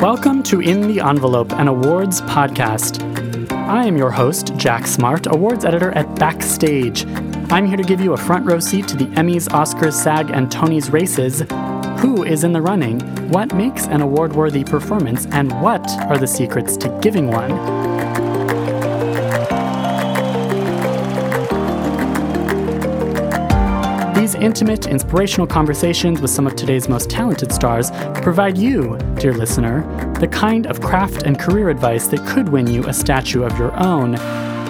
Welcome to In the Envelope, an awards podcast. I am your host, Jack Smart, awards editor at Backstage. I'm here to give you a front row seat to the Emmys, Oscars, SAG, and Tony's races. Who is in the running? What makes an award worthy performance? And what are the secrets to giving one? These intimate, inspirational conversations with some of today's most talented stars provide you, dear listener, the kind of craft and career advice that could win you a statue of your own,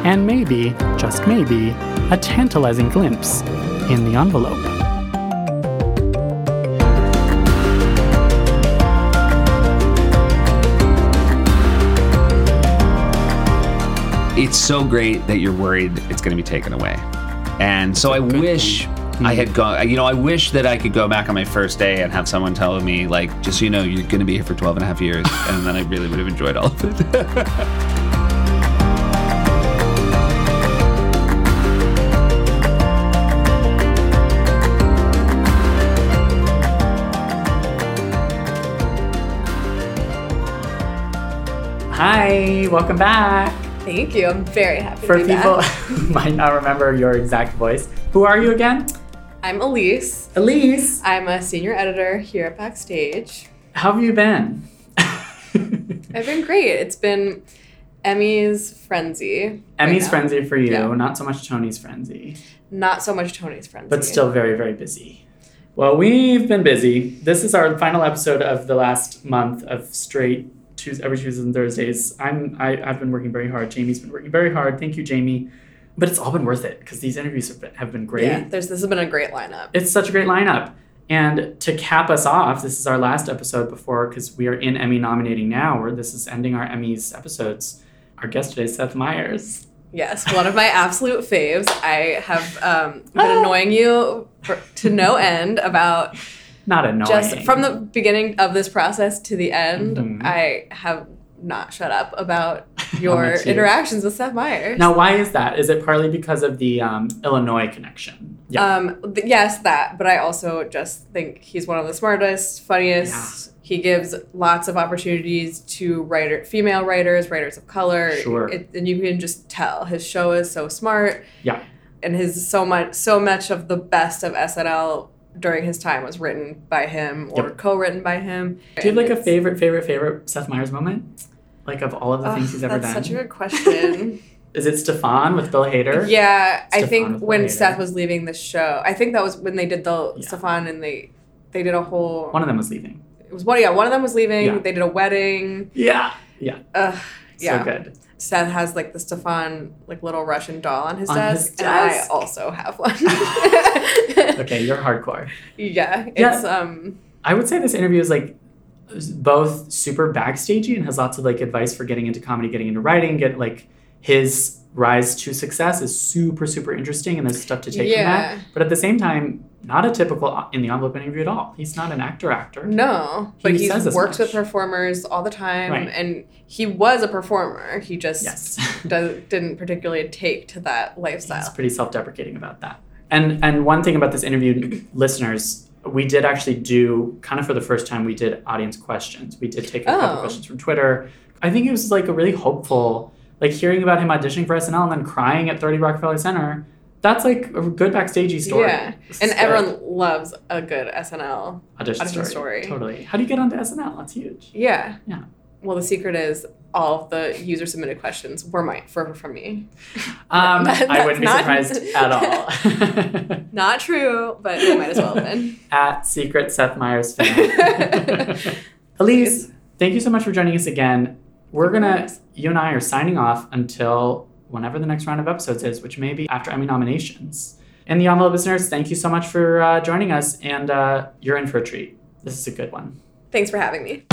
and maybe, just maybe, a tantalizing glimpse in the envelope. It's so great that you're worried it's going to be taken away. And so I wish I hmm. had gone, you know, I wish that I could go back on my first day and have someone tell me, like, just so you know, you're going to be here for 12 and a half years. and then I really would have enjoyed all of it. Hi, welcome back. Thank you. I'm very happy For to be people back. who might not remember your exact voice, who are you again? I'm Elise. Elise. I'm a senior editor here at Backstage. How have you been? I've been great. It's been Emmy's frenzy. Emmy's now. frenzy for you, Yeah. not so much Tony's frenzy, Not so much Tony's frenzy. but still very, very busy. Well, we've been busy. This is our final episode of the last month of straight Tues every Tuesdays and Thursdays. I'm I, I've been working very hard. Jamie's been working very hard. Thank you, Jamie. But it's all been worth it because these interviews have been, have been great. Yeah, there's this has been a great lineup. It's such a great lineup. And to cap us off, this is our last episode before, because we are in Emmy nominating now, where this is ending our Emmys episodes. Our guest today is Seth Meyers. Yes, one of my absolute faves. I have um, been annoying you for, to no end about Not annoying. just from the beginning of this process to the end. Mhm. I have not shut up about your interactions with Seth Meyers. Now, why is that? Is it partly because of the um, Illinois connection? Yeah. Um, th- yes, that. But I also just think he's one of the smartest, funniest. Yeah. He gives lots of opportunities to writer, female writers, writers of color. Sure. It, and you can just tell his show is so smart. Yeah. And his so much, so much of the best of SNL during his time was written by him or Yep. co-written by him. Do you have like a favorite, favorite, favorite Seth Meyers moment? Like of all of the Ugh, things he's ever that's done? such a good question. Is it Stefan with Bill Hader? yeah, I think when later. Seth was leaving the show, I think that was when they did the Yeah. Stefan and they they did a whole One of them was leaving. It was one. Yeah, one of them was leaving. Yeah. They did a wedding. Yeah. Yeah. Ugh, yeah. So good. Seth has like the Stefan like little Russian doll on his On desk, his and I also have one. Okay, you're hardcore. Yeah, Yeah. um. I would say this interview is like both super backstagey and has lots of like advice for getting into comedy, getting into writing, get like his rise to success is super super interesting and there's stuff to take Yeah. from that. But at the same time, not a typical uh, in the envelope interview at all. He's not an actor actor. No, but He he says as works with performers all the time, Right. and he was a performer. He just Yes. does, didn't particularly take to that He's lifestyle. pretty self-deprecating about that. And and one thing about this interview, listeners, we did actually do kind of for the first time we did audience questions. We did take a couple Oh. questions from Twitter. I think it was like a really hopeful, like hearing about him auditioning for SNL and then crying at 30 Rockefeller Center. That's like a good backstagey story. Yeah, and good. everyone loves a good SNL. audition, audition story. story. Totally. How do you get onto SNL? That's huge. Yeah. Yeah. Well, the secret is all of the user submitted questions were mine for from me. Um, I wouldn't be surprised at all. Not true, but it might as well have been. at Secret Seth Meyers fan. Elise, thank you so much for joining us again. We're gonna, you and I are signing off until whenever the next round of episodes is, which may be after Emmy nominations. And the envelope listeners, thank you so much for uh, joining us, and uh, you're in for a treat. This is a good one. Thanks for having me.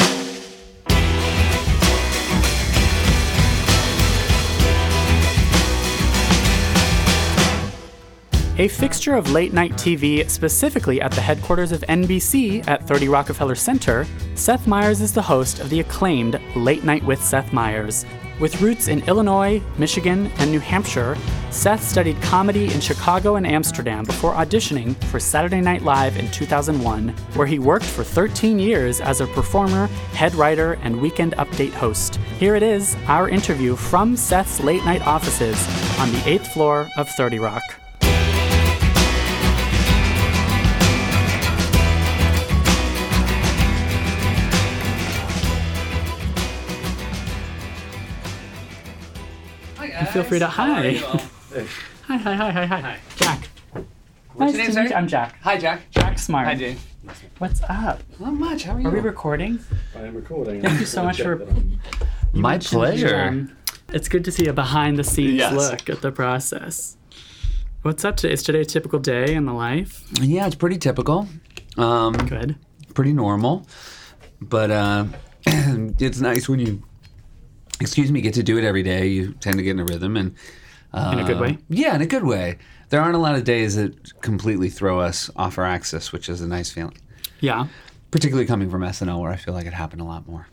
A fixture of late night TV, specifically at the headquarters of NBC at 30 Rockefeller Center, Seth Meyers is the host of the acclaimed Late Night with Seth Meyers, With roots in Illinois, Michigan, and New Hampshire, Seth studied comedy in Chicago and Amsterdam before auditioning for Saturday Night Live in 2001, where he worked for 13 years as a performer, head writer, and weekend update host. Here it is, our interview from Seth's late night offices on the eighth floor of 30 Rock. Feel free to hi. Hi, hi, hi, hi, hi. Hi. Jack. What's nice your name, to sorry? meet you. I'm Jack. Hi, Jack. Jack Smart. Hi, Jane. What's up? Not much. How are you? Are we recording? I am recording. Thank you so much for- My pleasure. um, it's good to see a behind the scenes Yes. look at the process. What's up today? Is today a typical day in the life? Yeah, it's pretty typical. Um, Good. pretty normal. But uh, it's nice when you, excuse me, get to do it every day. You tend to get in a rhythm and. Uh, In a good way? Yeah, in a good way. There aren't a lot of days that completely throw us off our axis, which is a nice feeling. Yeah. Particularly coming from SNL, where I feel like it happened a lot more.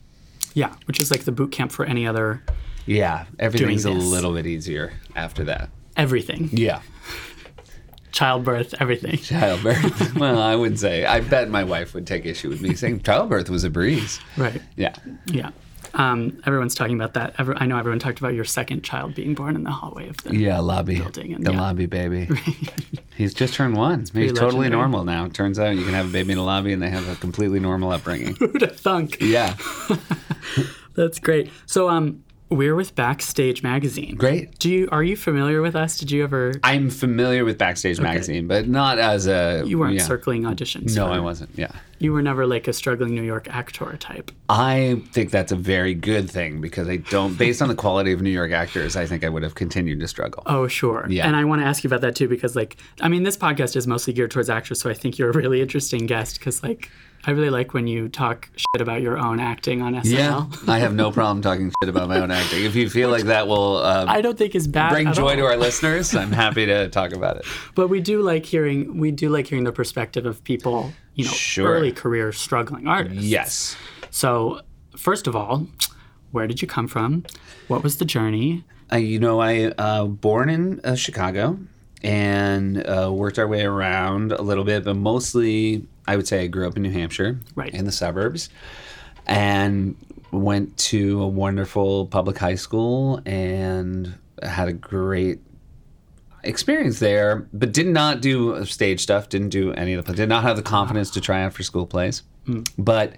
Yeah. Which is like the boot camp for any other Yeah, everything's a little bit easier after that. everything. Yeah. Childbirth, everything. Childbirth. well, I would say, I bet my wife would take issue with me saying childbirth was a breeze. Right. Yeah. Yeah. Um, everyone's talking about that. Every, I know everyone talked about your second child being born in the hallway of the. Yeah, lobby. Building and- the yeah. lobby baby. He's just turned one. He's Pretty totally legendary. normal now. Turns out you can have a baby in a lobby and they have a completely normal upbringing. Who'd have thunk? yeah. That's great. So, um, we're with Backstage Magazine. Great. Do you are you familiar with us? Did you ever? I'm familiar with Backstage Magazine, but not as a. You weren't yeah. circling auditions. No, for- I wasn't. Yeah. You were never like a struggling New York actor type. I think that's a very good thing because I don't, based on the quality of New York actors, I think I would have continued to struggle. Oh, sure. Yeah. And I want to ask you about that too, because like, I mean, this podcast is mostly geared towards actors, so I think you're a really interesting guest. Because like, I really like when you talk shit about your own acting on SNL. Yeah, I have no problem talking shit about my own acting. If you feel like that will uh, I don't think is bad. bring joy all. to our listeners, I'm happy to talk about it. But we do like hearing we do like hearing the perspective of people, you know, Sure. early career struggling artists. Yes. So, first of all, where did you come from? What was the journey? Uh, you know, I uh, born in uh, Chicago and uh, worked our way around a little bit, but mostly I would say I grew up in New Hampshire, Right. in the suburbs, and went to a wonderful public high school and had a great experience there, but did not do stage stuff. Didn't do any of the. Did not have the confidence to try out for school plays, but.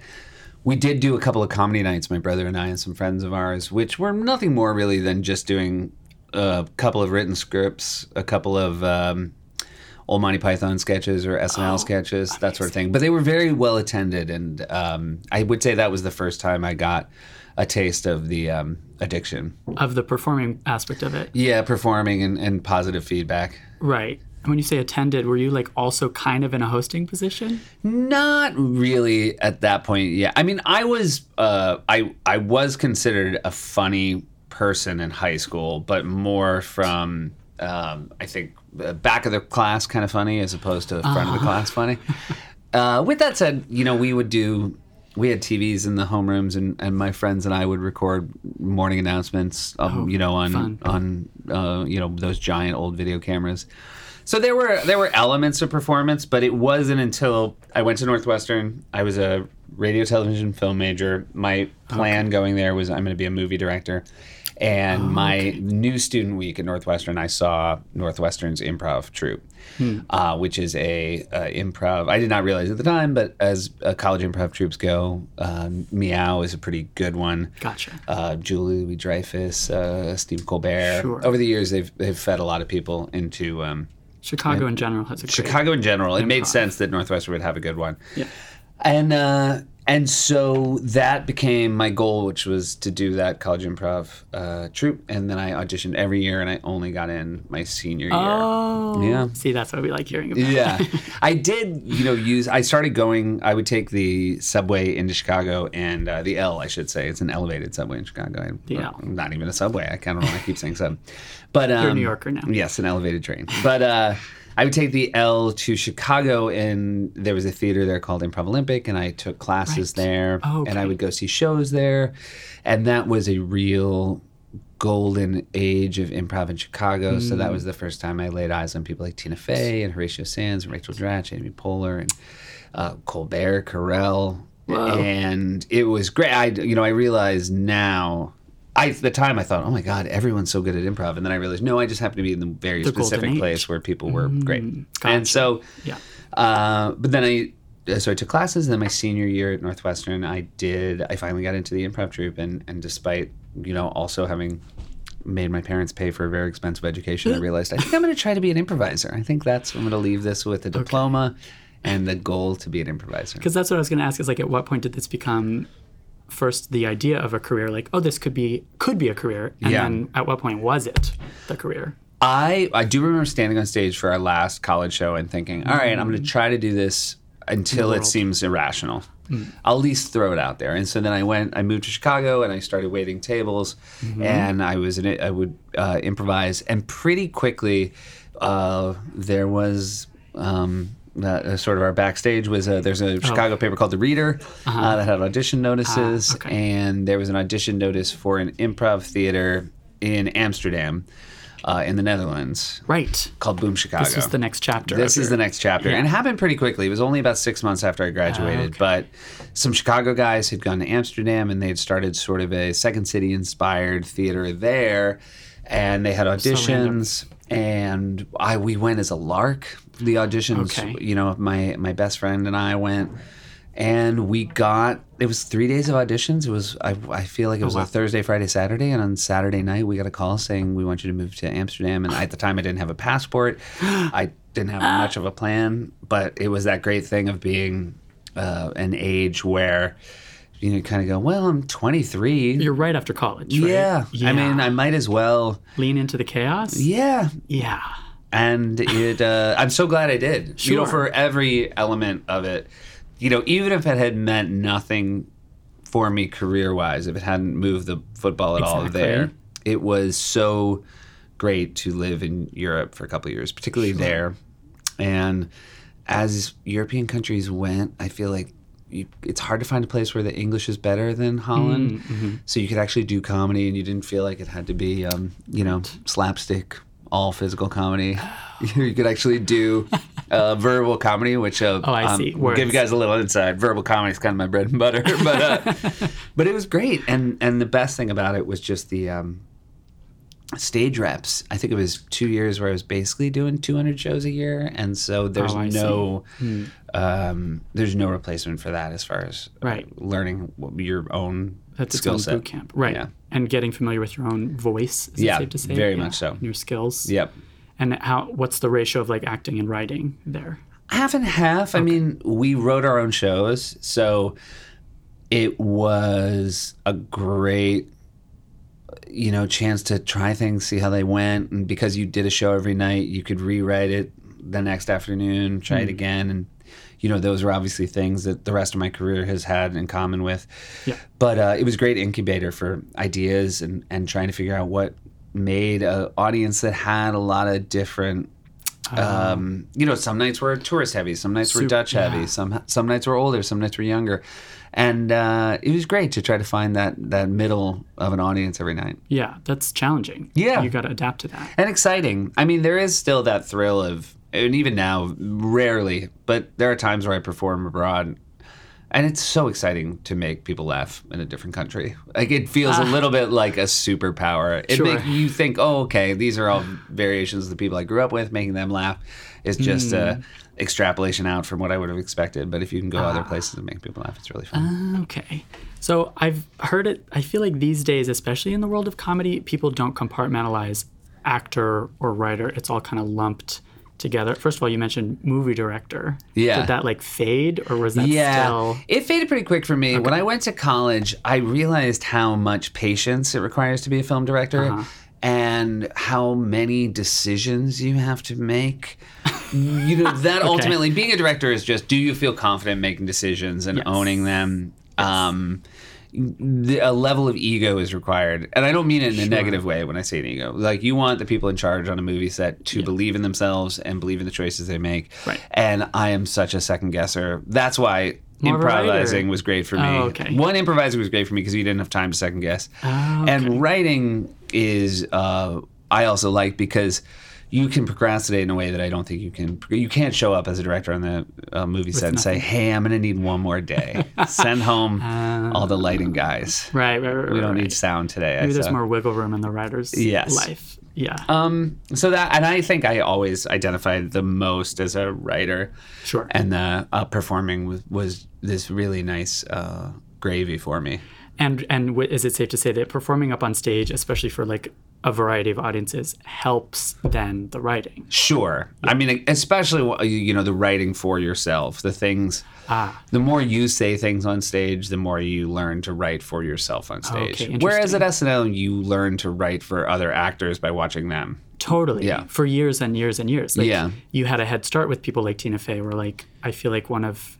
We did do a couple of comedy nights, my brother and I, and some friends of ours, which were nothing more really than just doing a couple of written scripts, a couple of um, old Monty Python sketches or SNL sketches, that sort of thing. But they were very well attended, and um, I would say that was the first time I got a taste of the um, addiction. Of the performing aspect of it. Yeah, performing and, and positive feedback. Right. And when you say attended, were you like also kind of in a hosting position? Not really at that point. Yeah, I mean, I was uh, I I was considered a funny person in high school, but more from um, I think uh, back of the class kind of funny as opposed to front of the class funny. Uh, with that said, you know, we would do. We had TVs in the homerooms, and, and my friends and I would record morning announcements. Um, you know, on fun. on uh, you know those giant old video cameras. So there were there were elements of performance, but it wasn't until I went to Northwestern. I was a radio, television, film major. My plan going there was I'm going to be a movie director. And my new student week at Northwestern, I saw Northwestern's improv troupe, uh, which is a uh, improv. I did not realize at the time, but as uh, college improv troupes go, uh, Mee-Ow is a pretty good one Gotcha. uh, Julia Louis-Dreyfus, uh, Steve Colbert. Sure. Over the years, they've they've fed a lot of people into um, Chicago in general has a Chicago in general. It made sense that Northwestern would have a good one. Yeah. And uh, and so that became my goal, which was to do that college improv uh, troupe. And then I auditioned every year, and I only got in my senior year. Oh. Yeah. See, that's what we like hearing about. Yeah, I did. You know, use. I started going. I would take the subway into Chicago and uh, the L, I should say. It's an elevated subway in Chicago. I, The L. Not even a subway. I kind of I keep saying sub. But um, a New Yorker now. Yes, an elevated train. But uh, I would take the L to Chicago, and there was a theater there called Improv Olympic, and I took classes Right. there, Oh, and I would go see shows there, and that was a real golden age of improv in Chicago. So that was the first time I laid eyes on people like Tina Fey and Horatio Sanz and Rachel Dratch, Amy Poehler, and uh, Colbert, Carell, and it was great. I, you know, I realize now. I, at the time, I thought, "Oh my God, everyone's so good at improv," and then I realized, no, I just happened to be in the very The specific place where people were great. gotcha. And so, Yeah. uh, but then I, so I took classes. And then my senior year at Northwestern, I did. I finally got into the improv troupe, and and despite you know also having made my parents pay for a very expensive education, I realized I think I'm going to try to be an improviser. I think that's I'm going to leave this with a diploma and the goal to be an improviser. Because that's what I was going to ask is like, at what point did this become first the idea of a career? Like, oh, this could be could be a career, and Yeah. then at what point was it the career? I I do remember standing on stage for our last college show and thinking, all right, I'm going to try to do this until it seems irrational. I'll at least throw it out there. And so then I went, I moved to Chicago and I started waiting tables, and I was in it. I would uh, improvise, and pretty quickly, uh, there was. Um, uh, sort of our backstage was a, there's a Chicago paper called The Reader uh, that had audition notices, okay. and there was an audition notice for an improv theater in Amsterdam, uh, in the Netherlands, Right. called Boom Chicago. This is the next chapter. This is the next chapter, Yeah. and it happened pretty quickly. It was only about six months after I graduated, okay. but some Chicago guys had gone to Amsterdam and they had started sort of a Second City inspired theater there, and they had auditions, and I we went as a lark. The auditions, Okay. you know, my my best friend and I went. And we got it was three days of auditions. It was I, I feel like it was Oh, wow. a Thursday, Friday, Saturday, and on Saturday night we got a call saying we want you to move to Amsterdam. And at the time I didn't have a passport. I didn't have much of a plan, but it was that great thing of being uh, an age where you know, kind of go, well, I'm 23. You're right after college. Right? yeah. I mean, I might as well. lean into the chaos. Yeah, Yeah. and it uh, i'm so glad i did you know Sure. for every element of it you know even if it had meant nothing for me career wise if it hadn't moved the football at all there it was so great to live in europe for a couple of years particularly there and as european countries went i feel like you, it's hard to find a place where the English is better than Holland. Mm-hmm. So you could actually do comedy, and you didn't feel like it had to be, um, you know, slapstick, all physical comedy. you could actually do uh, verbal comedy, which uh, Oh, I um, see. will give you guys a little insight. Verbal comedy is kind of my bread and butter, but uh, but it was great, and and the best thing about it was just the. Um, stage reps. I think it was two years where I was basically doing 200 shows a year, and so there's Oh, no um, there's no replacement for that as far as Right. learning your own That's its skill own set. boot camp. Right. Yeah. And getting familiar with your own voice. Is Yeah, it safe to say? very much so. Your skills. Yep. And how? What's the ratio of like acting and writing there? half and half. I mean, we wrote our own shows, so it was a great, you know, chance to try things, see how they went, and because you did a show every night, you could rewrite it the next afternoon, try Hmm. it again, and you know, those are obviously things that the rest of my career has had in common with. Yeah. But uh, it was great incubator for ideas and and trying to figure out what made an audience that had a lot of different um, you know, some nights were tourist heavy, some nights were Dutch heavy, yeah. some some nights were older, some nights were younger, and uh, it was great to try to find that that middle of an audience every night, Yeah, that's challenging. Yeah. You got to adapt to that. and exciting. I mean, there is still that thrill of, and even now, rarely, but there are times where I perform abroad. And it's so exciting to make people laugh in a different country. Like it feels a ah. little bit like a superpower. It Sure. makes you think, oh, okay, these are all variations of the people I grew up with. Making them laugh is just a extrapolation out from what I would have expected. But if you can go other ah. places and make people laugh, it's really fun. Okay. So I've heard it. I feel like these days, especially in the world of comedy, people don't compartmentalize actor or writer. It's all kind of lumped together. First of all, you mentioned movie director. Yeah. Did that like fade, or was that yeah, still? it faded pretty quick for me. When I went to college, I realized how much patience it requires to be a film director. Uh-huh. And how many decisions you have to make. You know, that ultimately, being a director is just do you feel confident making decisions and Yes. owning them? Um, the, a level of ego is required. And I don't mean it in a negative way when I say an ego. Like, you want the people in charge on a movie set to believe in themselves and believe in the choices they make. Right. And I am such a second guesser. That's why More writer. improvising was great for me. Oh, okay. One improvising was great for me because you didn't have time to second guess. Oh, And writing, is uh, I also like because you can procrastinate in a way that I don't think you can. You can't show up as a director on the uh, movie set and say, "Hey, I'm going to need one more day. Send home all the lighting guys. Right, right, right. We don't right. need sound today." Maybe there's So- more wiggle room in the writer's Yes. life. Yeah, Um, so that, and I think I always identified the most as a writer, sure. and the uh, performing was, was this really nice uh, gravy for me. And and w- is it safe to say that performing up on stage, especially for like a variety of audiences, helps then the writing? Sure. I mean, especially you know the writing for yourself, the things. Ah. The more you say things on stage, the more you learn to write for yourself on stage. Okay, Whereas at SNL, you learn to write for other actors by watching them. Totally. Yeah. For years and years and years. Like, Yeah. You had a head start with people like Tina Fey, where like I feel like one of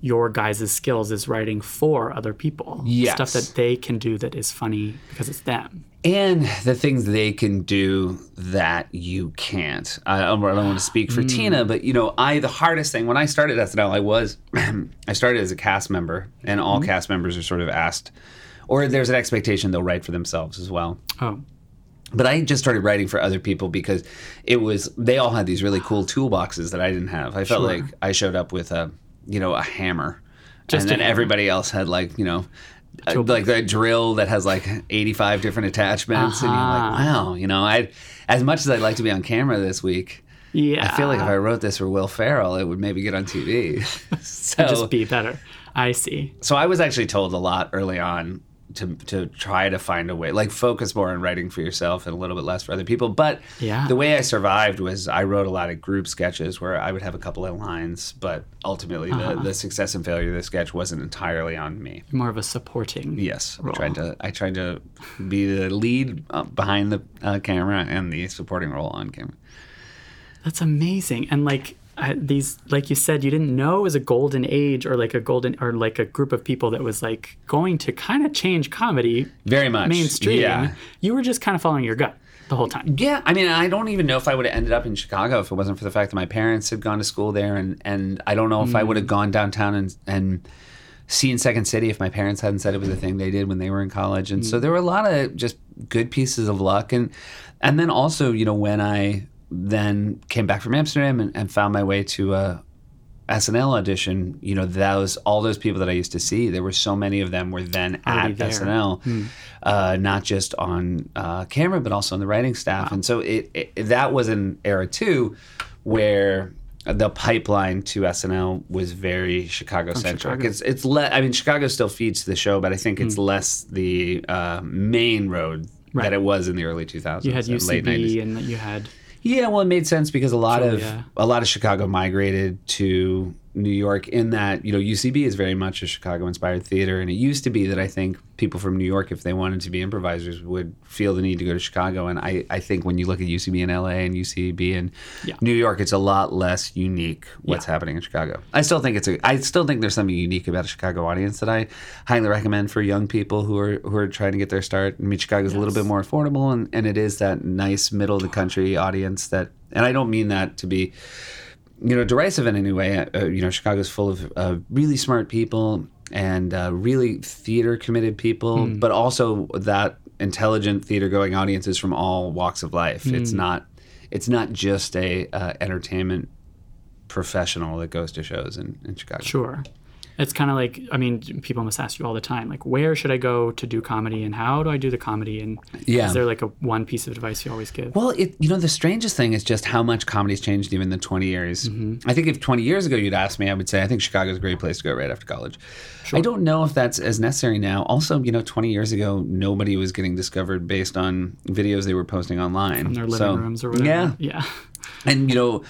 your guys' skills is writing for other people. Yes. Stuff that they can do that is funny because it's them. And the things they can do that you can't. I, I don't want to speak for hmm. Tina, but you know, I the hardest thing when I started SNL, I was I started as a cast member, and all hmm. cast members are sort of asked, or there's an expectation they'll write for themselves as well. Oh. But I just started writing for other people because it was they all had these really cool toolboxes that I didn't have. I felt Sure. like I showed up with a you know a hammer, Just and then everybody else had like you know. A- like a drill that has like 85 different attachments and you're like Uh-huh. wow you know i as much as i'd like to be on camera this week Yeah. i feel like if i wrote this for will ferrell it would maybe get on tv so just be better. I see. so I was actually told a lot early on to to try to find a way, like focus more on writing for yourself and a little bit less for other people. But Yeah. the way I survived was I wrote a lot of group sketches where I would have a couple of lines, but ultimately Uh-huh. the, the success and failure of the sketch wasn't entirely on me. More of a supporting. Yes, I tried to I tried to be the lead uh, behind the uh, camera and the supporting role on camera. That's amazing. And like I, these, like you said, you didn't know it was a golden age or like a golden or like a group of people that was like going to kind of change comedy Very much mainstream. Yeah. You were just kind of following your gut the whole time. Yeah, I mean, I don't even know if I would have ended up in Chicago if it wasn't for the fact that my parents had gone to school there, and and I don't know if I mm. would have gone downtown and and seen Second City if my parents hadn't said it was a thing they did when they were in college, and so mm. there were a lot of just good pieces of luck, and and then also you know when I then came back from Amsterdam and, and found my way to a SNL audition, you know, those all those people that I used to see, there were so many of them were then Already at there. SNL, uh, not just on uh, camera but also on the writing staff, and so it, it that was an era too, where the pipeline to SNL was very Chicago centric. It's it's le- I mean Chicago still feeds the show, but I think it's less the uh, main road Right. that it was in the early 2000s, You had and late 90s. UCB and you had Yeah, well, it made sense because a lot of Julia. a lot of Chicago migrated to New York. In that, you know, UCB is very much a Chicago-inspired theater, and it used to be that I think people from New York, if they wanted to be improvisers, would feel the need to go to Chicago. And I, I think when you look at UCB in LA and UCB in Yeah. New York, it's a lot less unique what's Yeah. happening in Chicago. I still think it's a. I still think there's something unique about a Chicago audience that I highly recommend for young people who are who are trying to get their start. I mean, Chicago's a little bit more affordable, and, and it is that nice middle of the country audience that. And I don't mean that to be, you know, derisive in any way. Uh, you know, Chicago's full of uh, really smart people and uh, really theater committed people, but also that intelligent theater going audiences from all walks of life. It's not. It's not just a uh, entertainment professional that goes to shows in, in Chicago. Sure. It's kind of like, I mean, people must ask you all the time, like, where should I go to do comedy and how do I do the comedy? And Yeah. is there like a one piece of advice you always give? Well, it you know the strangest thing is just how much comedy's changed even in the 20 years. Mm-hmm. I think if 20 years ago you'd asked me, I would say I think Chicago's a great place to go right after college. I don't know if that's as necessary now. Also, you know, 20 years ago nobody was getting discovered based on videos they were posting online in their living So, rooms or whatever. Yeah, Yeah. and you know,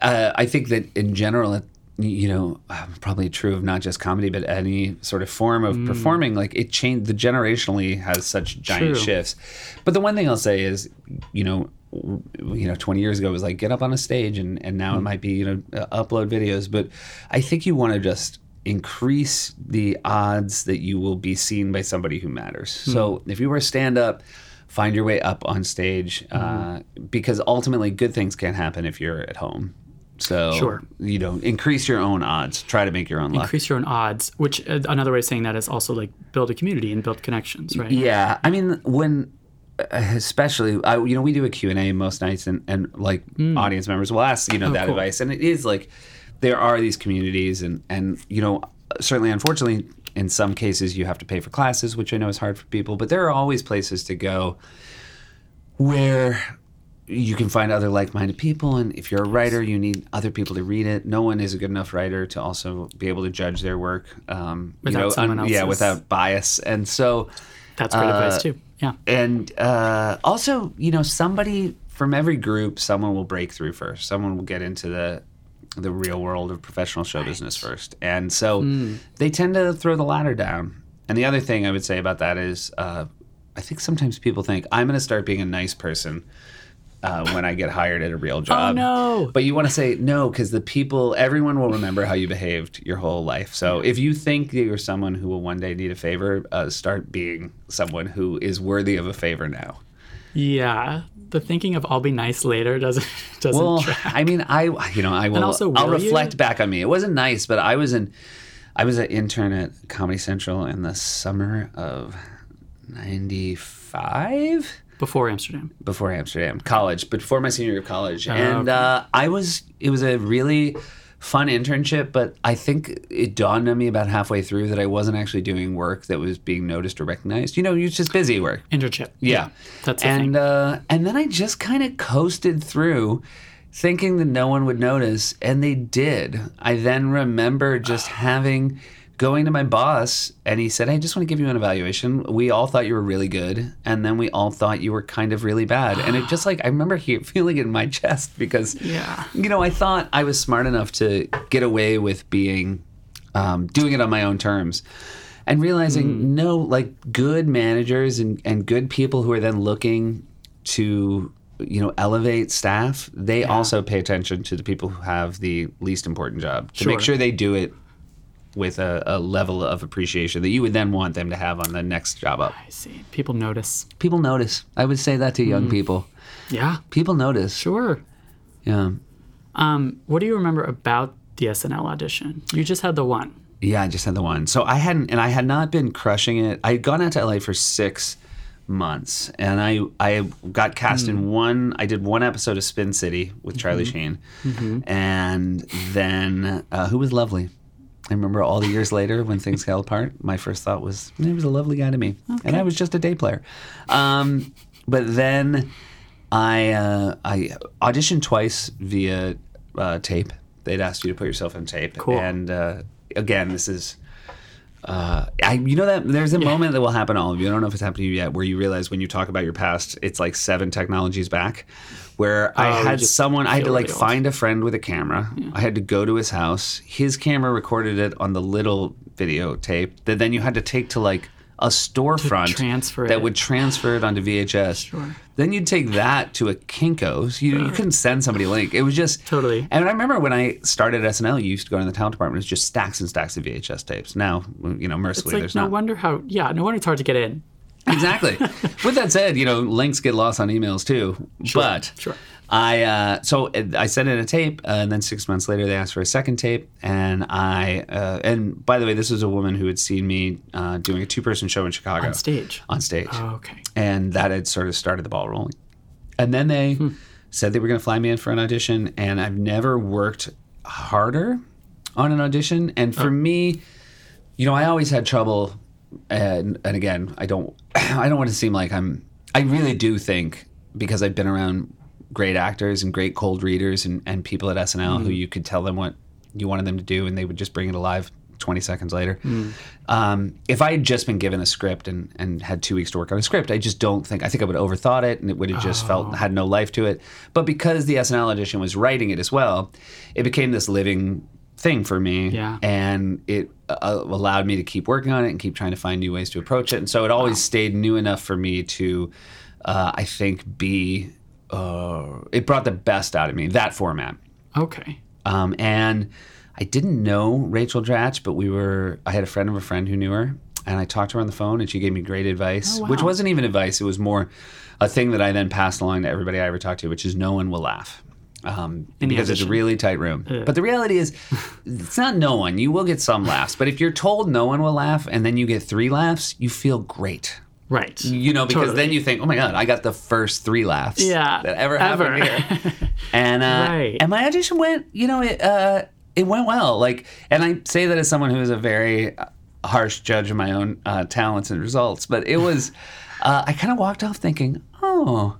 uh, I think that in general, you know, uh, probably true of not just comedy, but any sort of form of performing. Like it changed. The generationally has such giant True. shifts. But the one thing I'll say is, you know. You know, 20 years ago it was like get up on a stage, and, and now it might be you know uh, upload videos. But I think you want to just increase the odds that you will be seen by somebody who matters. So if you were a stand up, find your way up on stage uh, because ultimately good things can't happen if you're at home. So Sure. you know, increase your own odds. Try to make your own luck. Increase your own odds, which uh, another way of saying that is also like build a community and build connections, right? Yeah, I mean, when especially I, you know we do a q&a most nights and, and like audience members will ask you know. Oh, that cool. advice and it is like there are these communities and and you know certainly unfortunately in some cases you have to pay for classes which i know is hard for people but there are always places to go where you can find other like-minded people and if you're a writer you need other people to read it. No one is a good enough writer to also be able to judge their work um, you Without know, someone yeah else's- without bias. And so That's great Uh, advice too. Yeah. and uh, also you know somebody from every group someone will break through first. Someone will get into the the real world of professional show business first. And so they tend to throw the ladder down. And the other thing i would say about that is uh, i think sometimes people think i'm going to start being a nice person uh, when I get hired at a real job. no. But you want to say no because the people, everyone will remember how you behaved your whole life. So if you think that you're someone who will one day need a favor, uh, start being someone who is worthy of a favor now. Yeah. The thinking of I'll be nice later doesn't doesn't Well, track. I mean, I you know I will. also, will I'll will you? reflect back on me. It wasn't nice, but I was in. I was an intern at Comedy Central in the summer of '95. Before Amsterdam. before Amsterdam, college, but before my senior year of college, Oh, and okay. uh, I was. It was a really fun internship, but I think it dawned on me about halfway through that I wasn't actually doing work that was being noticed or recognized. You know, it's just busy work. Internship. Yeah, That's the and uh, and then I just kind of coasted through, thinking that no one would notice, and they did. I then remember just having going to my boss, and he said, "Hey, I just want to give you an evaluation. We all thought you were really good, and then we all thought you were kind of really bad." And it just like I remember he- feeling it in my chest because, Yeah. you know, I thought I was smart enough to get away with being um, doing it on my own terms and realizing no like good managers and, and good people who are then looking to you know elevate staff they also pay attention to the people who have the least important job to make Sure. sure they do it with a, a level of appreciation that you would then want them to have on the next job up I see. People notice. people notice i would say that to young people Yeah. people notice Sure. yeah Um, what do you remember about the SNL audition? You just had the one. Yeah, I just had the one. So I hadn't, and I had not been crushing it. I had gone out to LA for six months, and I I got cast in one. I did one episode of Spin City with Charlie Sheen, and then uh, who was lovely. I remember all the years later when things fell apart. My first thought was he was a lovely guy to me, and I was just a day player. Um, but then I uh, I auditioned twice via uh, tape. They'd asked you to put yourself on tape, Cool. and uh, again, this is. Uh, I, you know that there's a moment that will happen to all of you. I don't know if it's happened to you yet, where you realize when you talk about your past, it's like seven technologies back. Where Oh, I you had someone, I had to like old. find a friend with a camera. I had to go to his house. His camera recorded it on the little videotape that then you had to take to like a storefront transfer that it. would transfer it onto VHS. Then you'd take that to a Kinko's. You, you couldn't send somebody a link. It was just Totally. And I remember when I started at SNL, you used to go in the talent department. It was just stacks and stacks of VHS tapes. Now, you know, It's mercifully, like there's no not. wonder how. Yeah, no wonder it's hard to get in. exactly. With that said, you know, links get lost on emails too. but sure. I uh, so I sent in a tape, uh, and then six months later they asked for a second tape, and I uh, and by the way, this was a woman who had seen me uh, doing a two-person show in Chicago On stage. On stage, Oh, okay. and that had sort of started the ball rolling. And then they Hmm. said they were going to fly me in for an audition, and I've never worked harder on an audition. And Oh. for me, you know, I always had trouble, and and again, I don't, I don't want to seem like I'm. I really do think because I've been around great actors and great cold readers and, and people at SNL Hmm. who you could tell them what you wanted them to do, and they would just bring it alive 20 seconds later. Hmm. Um, if I had just been given a script and, and had two weeks to work on a script, I just don't think, I think I would have overthought it and it would have just Oh. felt, had no life to it. But because the SNL audition was writing it as well, it became this living thing for me. Yeah. And it uh, allowed me to keep working on it and keep trying to find new ways to approach it. And so it always stayed new enough for me to, uh, I think, be, uh, it brought the best out of me, that format. Okay. Um, and I didn't know Rachel Dratch, but we were. I had a friend of a friend who knew her, and I talked to her on the phone, and she gave me great advice, Oh, wow. which wasn't even advice. It was more a thing that I then passed along to everybody I ever talked to, which is no one will laugh. Um, because it's a really tight room. But the reality is, it's not no one. You will get some laughs. But if you're told no one will laugh and then you get three laughs, you feel great. Right. You know, because Totally. then you think, oh my god, I got the first three laughs Yeah, that ever, ever. happened here. And uh, Right. and my audition went, you know, it uh, it went well. Like, and I say that as someone who is a very uh, harsh judge of my own uh, talents and results, but it was, uh, I kind of walked off thinking, oh,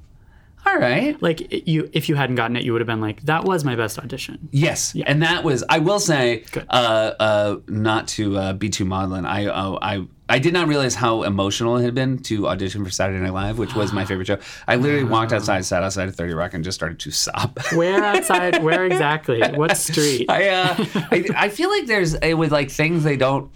all right. like you, if you hadn't gotten it, you would have been like, "That was my best audition." Yes, and that was. I will say, uh, uh, not to uh, be too maudlin. I, uh, I, I did not realize how emotional it had been to audition for Saturday Night Live, which was my favorite show. I literally walked outside, sat outside of Thirty Rock, and just started to sob. Where outside? where exactly? What street? I, uh, I, I feel like there's uh, with like things they don't.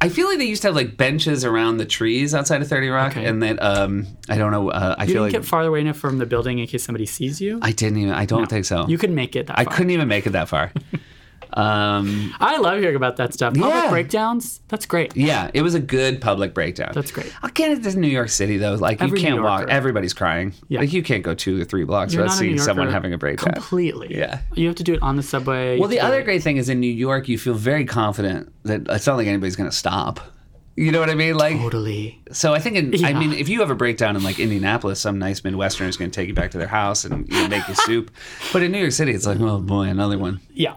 I feel like they used to have like benches around the trees outside of Thirty Rock, Okay. and that um, I don't know. Uh, I you feel didn't like get farther away enough from the building in case somebody sees you. I didn't even. I don't think so. You could make it that I far. couldn't even make it that far. um, I love hearing about that stuff. Public Yeah. breakdowns. That's great. Yeah, it was a good public breakdown. That's great. Again, it's just New York City though. Like Every you can't walk. Everybody's crying. Yeah. Like you can't go two or three blocks without not a New seeing someone having a breakdown. Completely. Yeah. You have to do it on the subway. Well, the You have to other it- great thing is in New York, you feel very confident that it's not like anybody's going to stop. You know what I mean? Like, Totally. so I think, in, I mean, if you have a breakdown in like Indianapolis, some nice Midwesterner is going to take you back to their house and you know, make you soup. But in New York City, it's like, oh boy, another one. Yeah.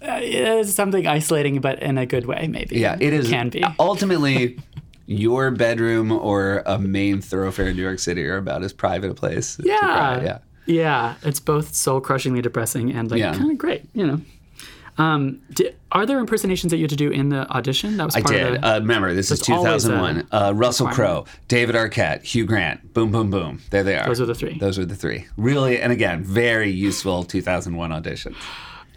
Uh, it's something isolating, but in a good way, maybe. Yeah, it is. Can be. Ultimately, your bedroom or a main thoroughfare in New York City are about as private a place. Yeah. yeah. Yeah. It's both soul crushingly depressing and like Yeah. kind of great, you know. Um, di are there impersonations that you had to do in the audition? That was I part did. of the. Uh, remember, this is There's always a 2001. Uh, Russell Crowe. David Arquette, Hugh Grant. Boom, boom, boom. There they are. Those are the three. Those are the three. Really, and again, very useful 2001 auditions.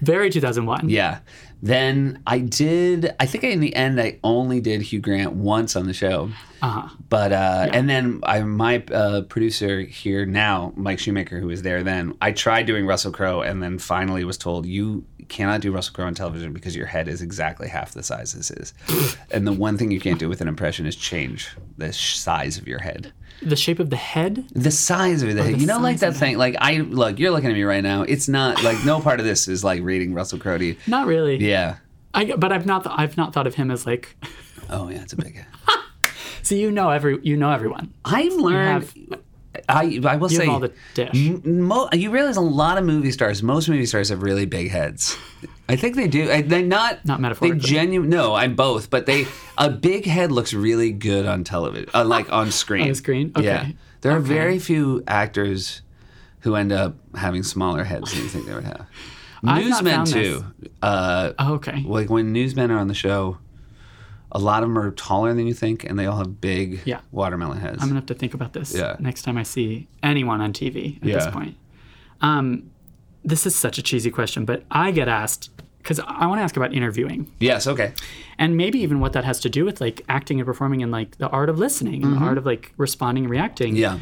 Very 2001. Yeah. Then I did. I think in the end, I only did Hugh Grant once on the show. Uh-huh. But uh, and then I, my uh, producer here now, Mike Shoemaker, who was there then, I tried doing Russell Crowe, and then finally was told you cannot do Russell Crowe on television because your head is exactly half the size this is, and the one thing you can't do with an impression is change the size of your head. The shape of the head? The size of the head. the You know, like that thing. Like I look, you're looking at me right now. It's not like no part of this is like reading Russell Crowe to. Not really. Yeah. I, but I've not. I've not thought of him as like. Oh yeah, it's a big head. So you know every. You know everyone. I've learned. I I will You say all the dish. M- Mo- you realize a lot of movie stars, most movie stars have really big heads. I think they do. I- They not Not They genuine. No, I'm both. But they a big head looks really good on television, uh, like on screen. On screen? Okay. Yeah. There are very few actors who end up having smaller heads than you think they would have. Newsmen too. Uh, Oh, okay. like when newsmen are on the show, a lot of them are taller than you think, and they all have big Yeah. watermelon heads. I'm gonna have to think about this Yeah. next time I see anyone on TV at this point. Um, this is such a cheesy question, but I get asked because I want to ask about interviewing yes. Okay. and maybe even what that has to do with like acting and performing and like the art of listening and the art of like responding and reacting. Mm-hmm. Yeah.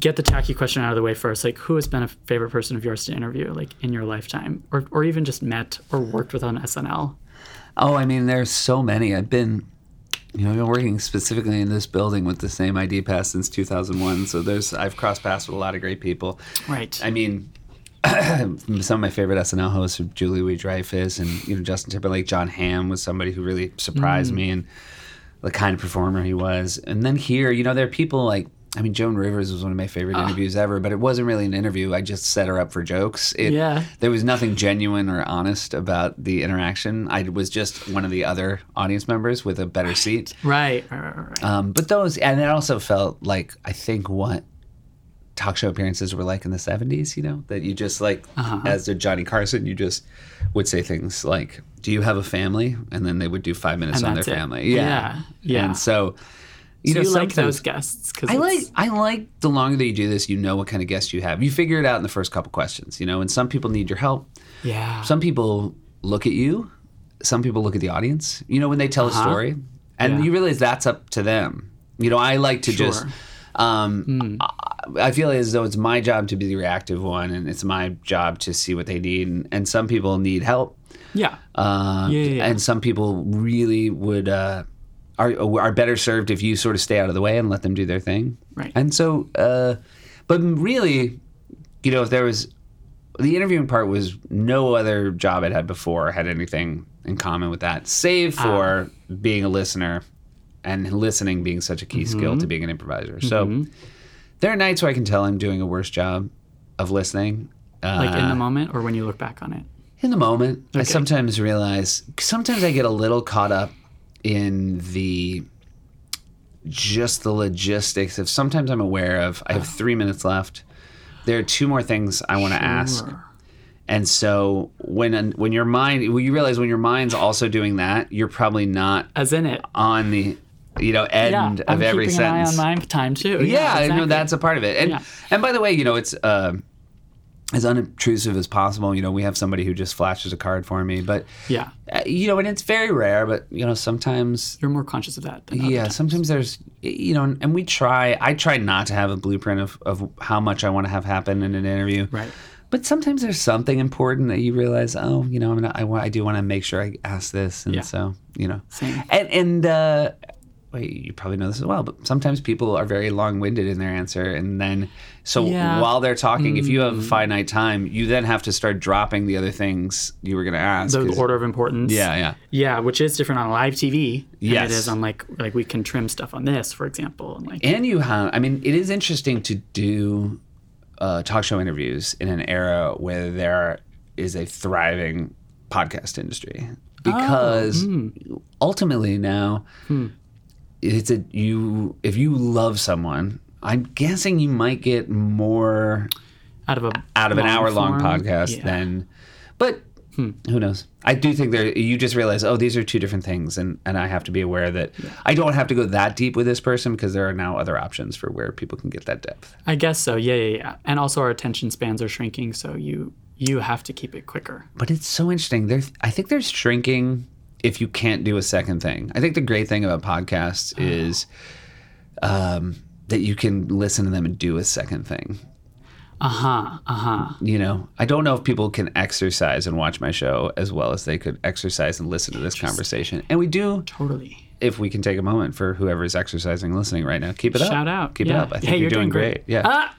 Get the tacky question out of the way first. Like, who has been a favorite person of yours to interview, like in your lifetime, or or even just met or worked with on SNL? Oh, I mean, there's so many. I've been, you know, I've been working specifically in this building with the same ID pass since 2001. So there's, I've crossed paths with a lot of great people. Right. I mean, some of my favorite SNL hosts are Julia Louis-Dreyfus and you know Justin Timberlake. Jon Hamm was somebody who really surprised mm. me and the kind of performer he was. And then here, you know, there are people like. I mean, Joan Rivers was one of my favorite Ah. interviews ever, but it wasn't really an interview. I just set her up for jokes. It, Yeah. There was nothing genuine or honest about the interaction. I was just one of the other audience members with a better seat. right. Right. Right. right, right. Um, but those, and it also felt like I think what talk show appearances were like in the 70s, you know, that you just like, Uh-huh. as a Johnny Carson, you just would say things like, Do you have a family? And then they would do five minutes And on their it. family. Yeah, yeah. And so, you So know, you like those guests because I like I like the longer that you do this, you know what kind of guests you have. You figure it out in the first couple questions, you know, and some people need your help. Yeah. Some people look at you, some people look at the audience, you know, when they tell Uh-huh. a story. And Yeah. you realize that's up to them. You know, I like to just Sure. um, I, I feel as though it's my job to be the reactive one and it's my job to see what they need and, and some people need help. yeah. Uh, Yeah, yeah, yeah. And some people really would uh, are are better served if you sort of stay out of the way and let them do their thing. Right. And so, uh, but really, you know, if there was the interviewing part was no other job I'd had before had anything in common with that, save Ah. for being a listener and listening being such a key skill Mm-hmm. to being an improviser. So there are nights where I can tell I'm doing a worse job of listening. Like in Uh, the moment or when you look back on it? in the moment, I sometimes realize. Sometimes I get a little caught up in the just the logistics of. Sometimes I'm aware of. I have three minutes left. There are two more things I want to ask, and so when when your mind, when you realize when your mind's also doing that, you're probably not As in it. on the you know end Yeah, of I'm every keeping sentence. an eye on my time too. Yeah, I know exactly. that's a part of it. And Yeah. and by the way, you know, it's uh, as unobtrusive as possible. You know, we have somebody who just flashes a card for me, but Yeah, uh, you know, and it's very rare. But you know, sometimes. you're more conscious of that. Than Yeah, times. sometimes there's, you know, and we try. I try not to have a blueprint of, of how much I want to have happen in an interview. Right. But sometimes there's something important that you realize, oh, you know, I'm gonna, I, wa- I do want to make sure I ask this, and Yeah. so you know, Same. and and uh, wait, you probably know this as well. But sometimes people are very long-winded in their answer, and then so Yeah. Mm. while they're talking, if you have a finite time, you then have to start dropping the other things you were gonna ask. The order of importance. yeah, yeah. Yeah, which is different on live TV than Yes. it is on like like we can trim stuff on this, for example, and like And you have, I mean, it is interesting to do uh, talk show interviews in an era where there is a thriving podcast industry because ultimately now it's a you if you love someone i'm guessing you might get more out of a out of an hour long podcast Yeah. than but hmm. who knows i do think there you just realize oh these are two different things and and i have to be aware that i don't have to go that deep with this person because there are now other options for where people can get that depth I guess so. Yeah, yeah, yeah. And also our attention spans are shrinking, so you you have to keep it quicker. but it's so interesting there's i think there's shrinking if you can't do a second thing i think the great thing about podcasts is um, that you can listen to them and do a second thing Uh huh. Uh huh. you know i don't know if people can exercise and watch my show as well as they could exercise and listen to this conversation and we do Totally. if we can take a moment for whoever's exercising and listening right now keep it up Shout out. keep Yeah. it up i think Hey, you're, doing, great. yeah Ah,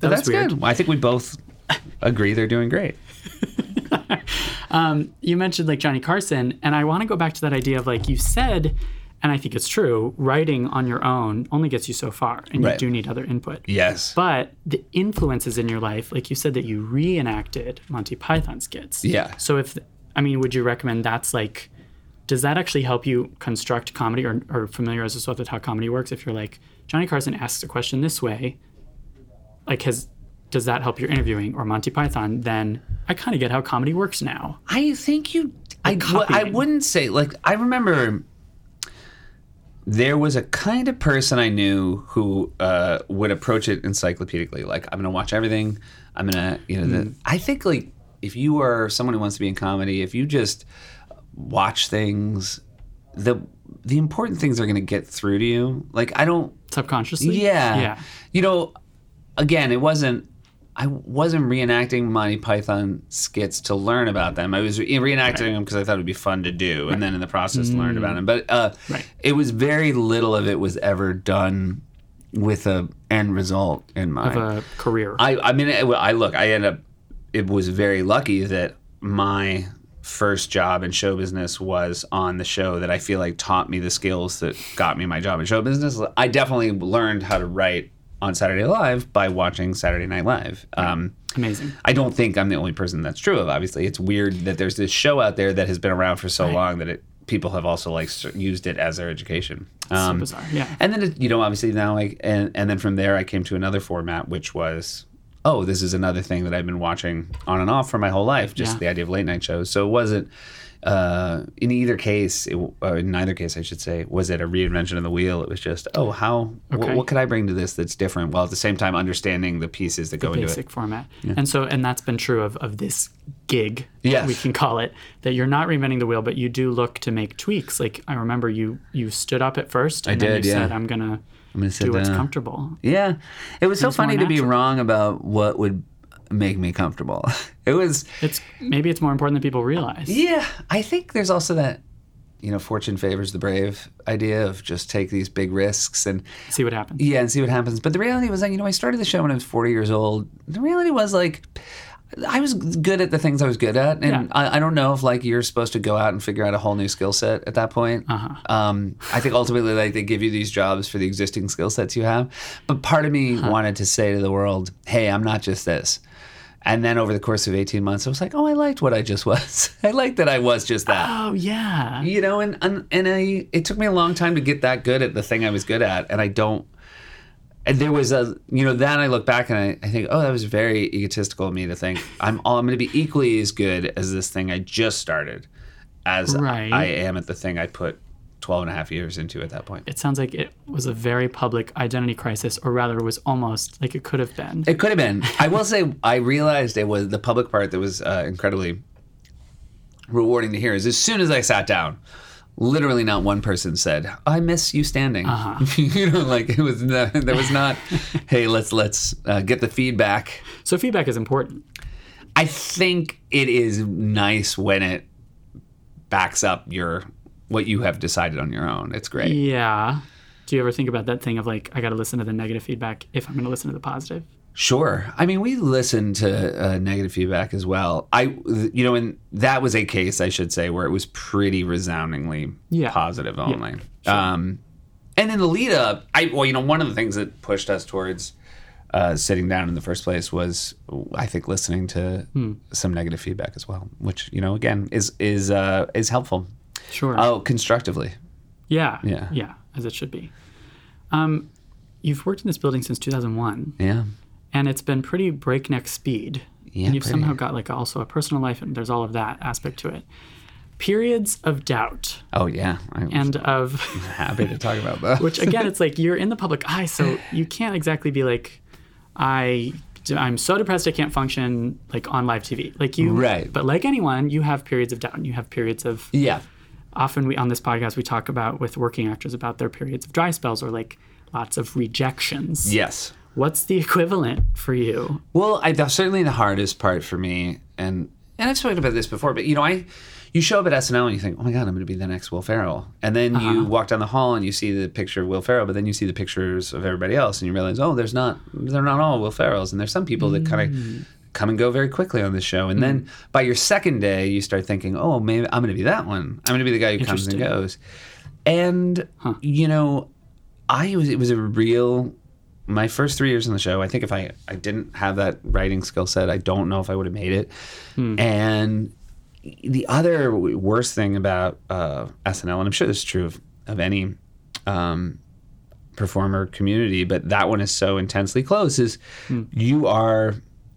that that's weird. good i think we both agree they're doing great Um, you mentioned like Johnny Carson, and I want to go back to that idea of like you said, and I think it's true, writing on your own only gets you so far, and Right. you do need other input. yes But the influences in your life, like you said, that you reenacted Monty Python skits. Yeah. So if, I mean, would you recommend that's like, does that actually help you construct comedy or, or familiarize yourself with how comedy works? If you're like, Johnny Carson asks a question this way, like has, does that help your interviewing or Monty Python? Then I kind of get how comedy works now. I think you. I, w- I wouldn't say like I remember. There was a kind of person I knew who uh, would approach it encyclopedically. Like I'm gonna watch everything. I'm gonna, you know. The, I think like if you are someone who wants to be in comedy, if you just watch things, the the important things are gonna get through to you. Like I don't Subconsciously? yeah. Yeah. You know, again, it wasn't. I wasn't reenacting Monty Python skits to learn about them. I was re- reenacting them because I thought it would be fun to do, and then in the process learned about them. But uh, Mm. Right. it was very little of it was ever done with a end result in mind. Of a career. I, I mean, I look. I end up. It was very lucky that my first job in show business was on the show that I feel like taught me the skills that got me my job in show business. I definitely learned how to write on Saturday Live by watching Saturday Night Live. Um, Amazing. I don't think I'm the only person that's true of. Obviously, it's weird that there's this show out there that has been around for so Right. long that it people have also like used it as their education. Um, bizarre, yeah. And then it, you know, obviously now like and and then from there I came to another format which was oh this is another thing that I've been watching on and off for my whole life just Yeah. the idea of late night shows. So it wasn't. Uh, in either case, it, uh, in neither case, I should say, was it a reinvention of the wheel? It was just, oh, how, wh- Okay. what could I bring to this that's different, while at the same time understanding the pieces that go into it. basic format. And so, and that's been true of, of this gig, Yes. we can call it, that you're not reinventing the wheel, but you do look to make tweaks. Like I remember you you stood up at first and then did, you yeah. said, I'm gonna, I'm gonna do what's down. comfortable. Yeah. It was so funny to be wrong about what would make me comfortable. It was, It's maybe it's more important than people realize. yeah, I think there's also that, you know, fortune favors the brave idea of just take these big risks and, See what happens. yeah, and see what happens. But the reality was that, you know, I started the show when I was 40 years old. The reality was like, I was good at the things I was good at, and Yeah. I, I don't know if like you're supposed to go out and figure out a whole new skill set at that point. Uh-huh. Um, I think ultimately, like they give you these jobs for the existing skill sets you have, but part of me wanted to say to the world, "Hey, I'm not just this." And then over the course of 18 months, I was like, "Oh, I liked what I just was. I liked that I was just that." Oh yeah. you know and and, and I, it took me a long time to get that good at the thing i was good at and i don't and there was a you know then i look back and I, I think oh that was very egotistical of me to think i'm all i'm going to be equally as good as this thing i just started as Right. i am at the thing i put 12 and a half years into at that point It sounds like it was a very public identity crisis, or rather, it was almost like it could have been. It could have been. I will say, I realized it was the public part that was uh, incredibly rewarding to hear. Is as soon as I sat down, literally not one person said, "I miss you standing." you know, like it was. Not, there was not. hey, let's let's uh, get the feedback. so feedback is important. I think it is nice when it backs up your what you have decided on your own. It's great. Yeah. Do you ever think about that thing of like, I got to listen to the negative feedback if I'm going to listen to the positive? Sure. I mean, we listen to uh, negative feedback as well. I, you know, and that was a case, I should say, where it was pretty resoundingly Yeah. positive only. Um, and in the lead up, I, well, you know, one of the things that pushed us towards uh, sitting down in the first place was, I think, listening to Hmm. some negative feedback as well, which, you know, again, is is uh, is helpful. Sure. Oh, constructively. yeah. yeah. Yeah, as it should be. Um, you've worked in this building since 2001, Yeah. and it's been pretty breakneck speed. Yeah, and you've pretty. somehow got like also a personal life, and there's all of that aspect to it. Periods of doubt Oh, yeah. I'm and of happy to talk about that. which again it's like you're in the public eye so you can't exactly be like i i'm so depressed i can't function like on live tv like you Right. but like anyone you have periods of doubt and you have periods of yeah. Often we on this podcast we talk about with working actors about their periods of dry spells or like lots of rejections. Yes. what's the equivalent for you? Well, I, certainly the hardest part for me, and and I've spoken about this before, but you know, I you show up at SNL and you think, oh my god, I'm going to be the next Will Ferrell, and then you uh-huh. walk down the hall and you see the picture of Will Ferrell, but then you see the pictures of everybody else, and you realize, oh, there's not, they're not all Will Ferrells, and there's some people that kind of mm. Come and go very quickly on the show, and then by your second day, you start thinking, oh, maybe I'm going to be that one. I'm going to be the guy who comes and goes, and you know, I was it was a real my first three years on the show, I think if I, I didn't have that writing skill set, I don't know if I would have made it. And the other worst thing about uh, SNL, and I'm sure this is true of, of any um, performer community, but that one is so intensely close, is you are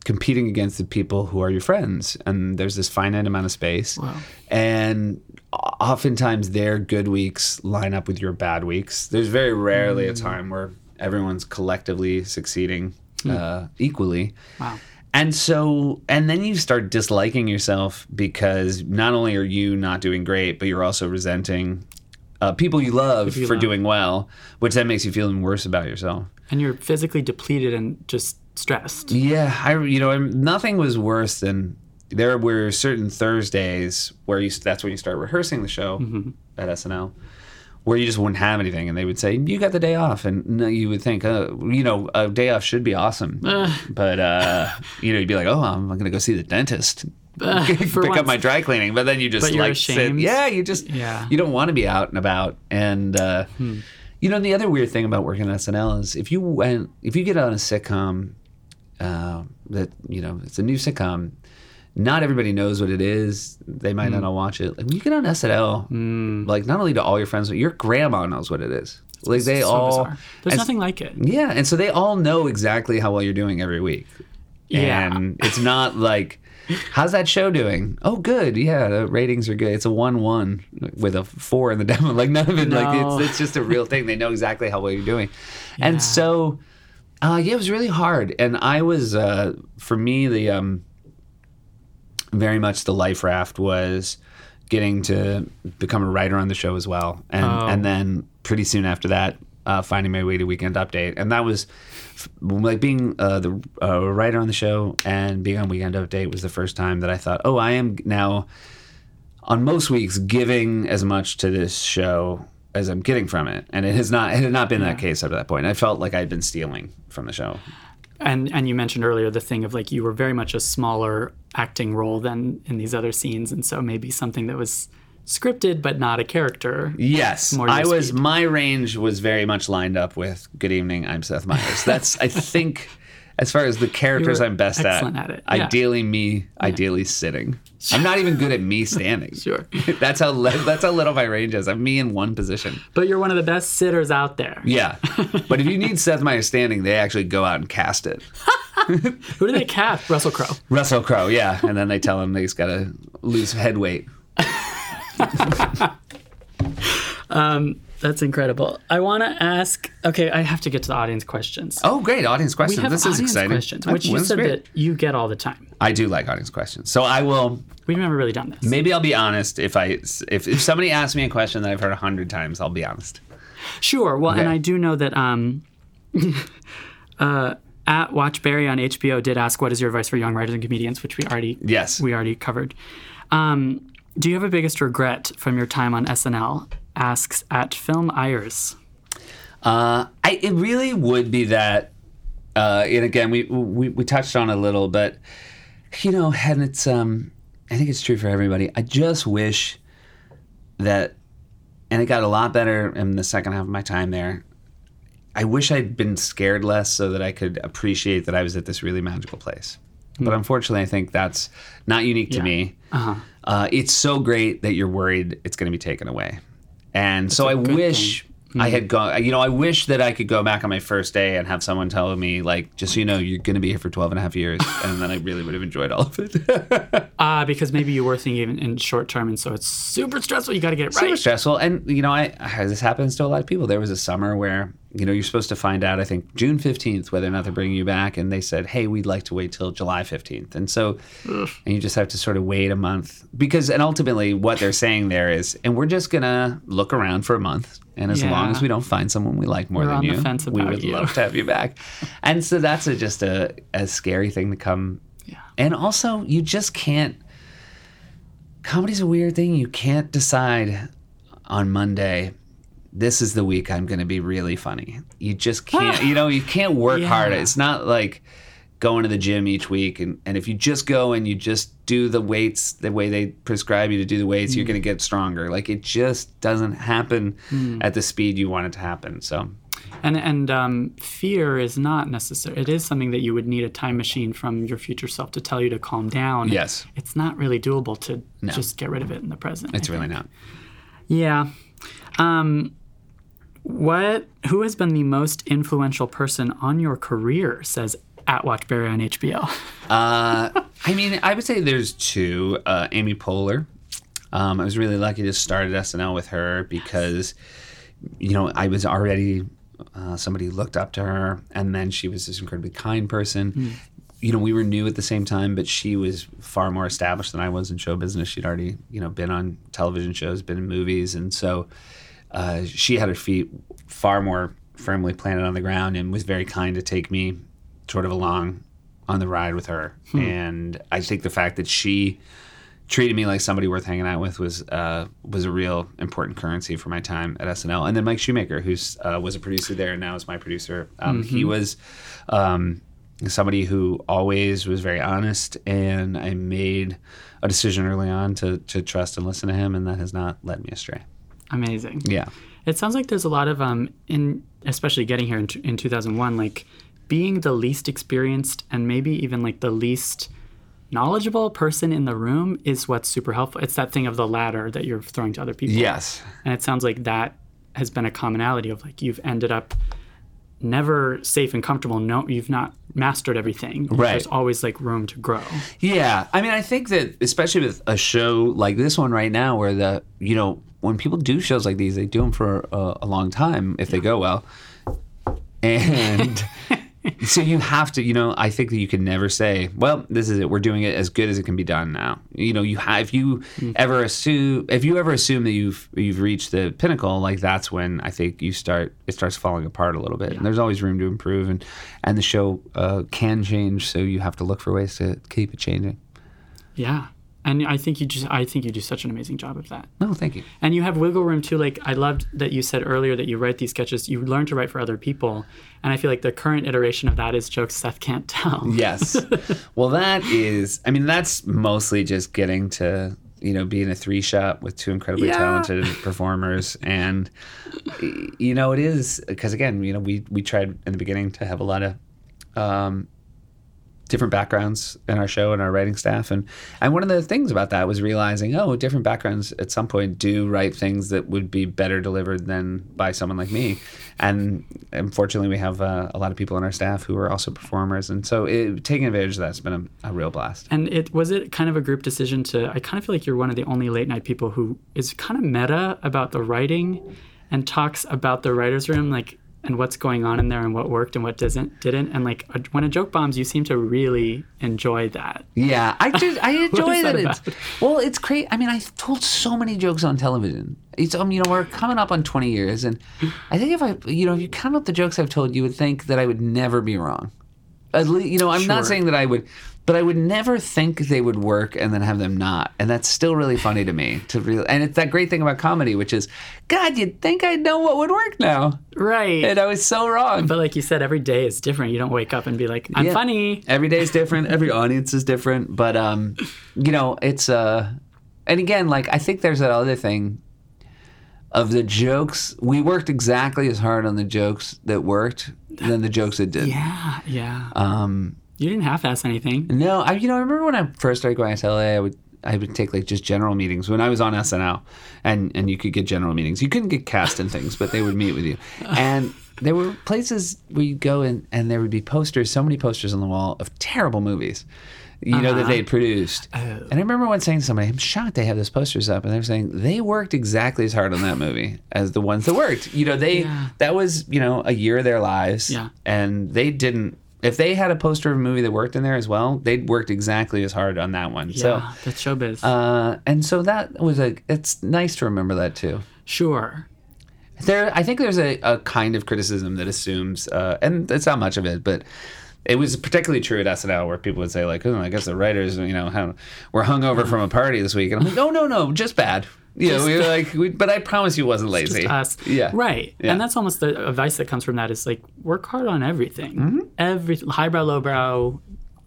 competing against the people who are your friends. And there's this finite amount of space. Wow. And oftentimes their good weeks line up with your bad weeks. There's very rarely a time where everyone's collectively succeeding uh, equally. wow And so, and then you start disliking yourself because not only are you not doing great, but you're also resenting uh, people you love you for love. doing well, which then makes you feel even worse about yourself. and you're physically depleted and just stressed Yeah, I you know I'm- nothing was worse than there were certain Thursdays where you that's when you start rehearsing the show at SNL, where you just wouldn't have anything, and they would say you got the day off, and you would think, uh, you know, a day off should be awesome, but uh, you know, you'd be like, oh, I'm gonna go see the dentist. Uh, pick up my dry cleaning, but then you just like sit, yeah, you just Yeah. you don't want to be out and about. And uh, you know, the other weird thing about working at SNL is if you went, if you get on a sitcom uh, that you know it's a new sitcom, not everybody knows what it is. They might not all watch it. Like when you get on SNL, like not only do all your friends, but your grandma knows what it is. Like they so all, bizarre. there's nothing like it yeah, and so they all know exactly how well you're doing every week. Yeah. And it's not like, how's that show doing? Oh, good. Yeah, the ratings are good. It's a one-one with a four in the demo. Like none of it. No. Like it's it's just a real thing. They know exactly how well you're doing. Yeah. And so, uh, yeah, it was really hard. And I was, uh, for me, the um, very much the life raft was getting to become a writer on the show as well, and Oh. and then pretty soon after that, uh, finding my way to Weekend Update, and that was f- like being uh, the uh, writer on the show and being on Weekend Update was the first time that I thought, oh, I am now on most weeks giving as much to this show as I'm getting from it, and it has not it had not been that case up to that point. I felt like I'd been stealing from the show. and and you mentioned earlier the thing of like you were very much a smaller acting role than in these other scenes, and so maybe something that was scripted but not a character. Yes, I was. speed. My range was very much lined up with "Good evening, I'm Seth Meyers." That's I think, as far as the characters I'm best at. at it, yeah. Ideally, me. Ideally, sitting. I'm not even good at me standing. Sure. that's how that's how little my range is. I'm me in one position. But you're one of the best sitters out there. Yeah, but if you need Seth Meyers standing, they actually go out and cast it. Who do they cast? Russell Crowe. Russell Crowe, yeah, and then they tell him he's got to lose head weight. Um, That's incredible. I want to ask. Okay, I have to get to the audience questions. Oh, great audience questions! we have this is audience exciting. questions, which you said great. that you get all the time. I do like audience questions. So I will. We've never really done this. Maybe I'll be honest. If I if, if somebody asks me a question that I've heard a hundred times, I'll be honest. Sure. Well, and I do know that um, uh, at Watchberry on HBO did ask, "What is your advice for young writers and comedians?" Which we already Yes. we already covered. Um, do you have a biggest regret from your time on SNL? Asks at Film Ayers. Uh, I it really would be that. Uh, and again, we, we we touched on a little, but you know, and it's um, I think it's true for everybody. I just wish that, and it got a lot better in the second half of my time there. I wish I'd been scared less so that I could appreciate that I was at this really magical place. But unfortunately, I think that's not unique to Yeah. me. Uh-huh. Uh, it's so great that you're worried it's going to be taken away. And so I wish I had gone, you know, I wish that I could go back on my first day and have someone tell me, like, just so you know, you're going to be here for 12 and a half years. and then I really would have enjoyed all of it. Ah, because maybe you were thinking in, in short term, and so it's super stressful. You got to get it right. Super stressful. And, you know, I, I this happens to a lot of people. There was a summer where, you know, you're supposed to find out, I think, June 15th, whether or not they're bringing you back. And they said, hey, we'd like to wait till July 15th. And so, and you just have to sort of wait a month because, and ultimately, what they're saying there is, and we're just going to look around for a month. And as long as we don't find someone we like more We're than you, we would you. love to have you back. and so that's a, just a, a scary thing to come. Yeah. And also, you just can't comedy's a weird thing. You can't decide on Monday. This is the week I'm going to be really funny. You just can't. you know, you can't work hard. It's not like going to the gym each week, and, and if you just go and you just do the weights the way they prescribe you to do the weights, Mm. you're going to get stronger. Like it just doesn't happen Mm. at the speed you want it to happen. So And and um, fear is not necessary. It is something that you would need a time machine from your future self to tell you to calm down. Yes. It's not really doable to just get rid of it in the present. it's really not. Yeah. Um, what? Who has been the most influential person on your career? Says at Watchberry on HBO. Uh, I mean, I would say there's two. Uh, Amy Poehler. Um, I was really lucky to start at SNL with her because, you know, I was already uh, somebody looked up to her, and then she was this incredibly kind person. You know, we were new at the same time, but she was far more established than I was in show business. She'd already, you know, been on television shows, been in movies, and so uh, she had her feet far more firmly planted on the ground and was very kind to take me sort of along on the ride with her. And I think the fact that she treated me like somebody worth hanging out with was uh, was a real important currency for my time at SNL. And then Mike Shoemaker, who's uh, was a producer there and now is my producer. Um, He was um, somebody who always was very honest, and I made a decision early on to to trust and listen to him, and that has not led me astray. Amazing. Yeah. It sounds like there's a lot of um in especially getting here in, t- in 2001 like being the least experienced and maybe even like the least knowledgeable person in the room is what's super helpful. It's that thing of the ladder that you're throwing to other people. Yes. And it sounds like that has been a commonality of like you've ended up never safe and comfortable. No, you've not mastered everything. Right. There's always like room to grow. Yeah, I mean, I think that especially with a show like this one right now, where the you know when people do shows like these, they do them for a, a long time if they go well, and so you have to, you know, I think that you can never say, well, this is it. We're doing it as good as it can be done now. You know, you have if you ever assume if you ever assume that you've you've reached the pinnacle, like that's when I think you start it starts falling apart a little bit. And there's always room to improve, and and the show uh, can change, so you have to look for ways to keep it changing. Yeah. And I think you just I think you do such an amazing job of that. No, thank you. And you have wiggle room too. Like I loved that you said earlier that you write these sketches. You learn to write for other people, and I feel like the current iteration of that is jokes Seth can't tell. Yes. well, that is. I mean, that's mostly just getting to you know be in a three shot with two incredibly Yeah. talented performers, and you know it is because again, you know we we tried in the beginning to have a lot of. Um, different backgrounds in our show and our writing staff. And and one of the things about that was realizing oh different backgrounds at some point do write things that would be better delivered than by someone like me. And unfortunately we have uh, a lot of people on our staff who are also performers. And so it, taking advantage of that's been a, a real blast. And it was it kind of a group decision to. I kind of feel like you're one of the only late night people who is kind of meta about the writing, and talks about the writers' room, like and what's going on in there and what worked and what doesn't didn't. And like a, when a joke bombs, you seem to really enjoy that. Yeah, I just I enjoy that. that it's well, it's great. I mean, I've told so many jokes on television. It's um, you know, we're coming up on twenty years, and I think if I, you know, if you count up the jokes I've told, you would think that I would never be wrong. At least, you know, I'm Sure. not saying that I would, but I would never think they would work and then have them not, and that's still really funny to me. To real, and it's that great thing about comedy, which is, God, you'd think I'd know what would work now, Right. and I was so wrong. but like you said, every day is different. You don't wake up and be like, I'm Yeah. funny. Every day is different. Every audience is different. But um, you know, it's uh, and again, like I think there's that other thing of the jokes. We worked exactly as hard on the jokes that worked than the jokes that didn't. Yeah, yeah. Um, you didn't half-ass anything. no, I you know I remember when I first started going to LA, I would I would take like just general meetings when I was on SNL, and and you could get general meetings. You couldn't get cast in things, but they would meet with you, and there were places where you go and and there would be posters, so many posters on the wall of terrible movies. You know that Uh-huh. they'd produced, and I remember once saying to somebody, "I'm shocked they have those posters up," and they're saying they worked exactly as hard on that movie as the ones that worked. You know, they Yeah. that was you know a year of their lives, Yeah. and they didn't if they had a poster of a movie that worked in there as well they'd worked exactly as hard on that one so yeah, that's showbiz. uh, and so that was a it's nice to remember that too sure. there i think there's a, a kind of criticism that assumes uh, and it's not much of it but it was particularly true at SNL where people would say like, "Oh, I guess the writers, you know, how, were hungover from a party this week," and I'm like, "No, no, no, just bad." You know, we were like, we, but I promise you, wasn't lazy. us. Yeah, Right. Yeah. And that's almost the advice that comes from that is like work hard on everything. Mm-hmm. Every highbrow, lowbrow.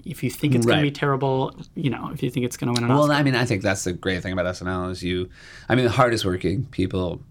If you think it's going to be terrible, you know, if you think it's going to win an Well, Oscar. I mean, I think that's the great thing about SNL is you. I mean, the hardest working people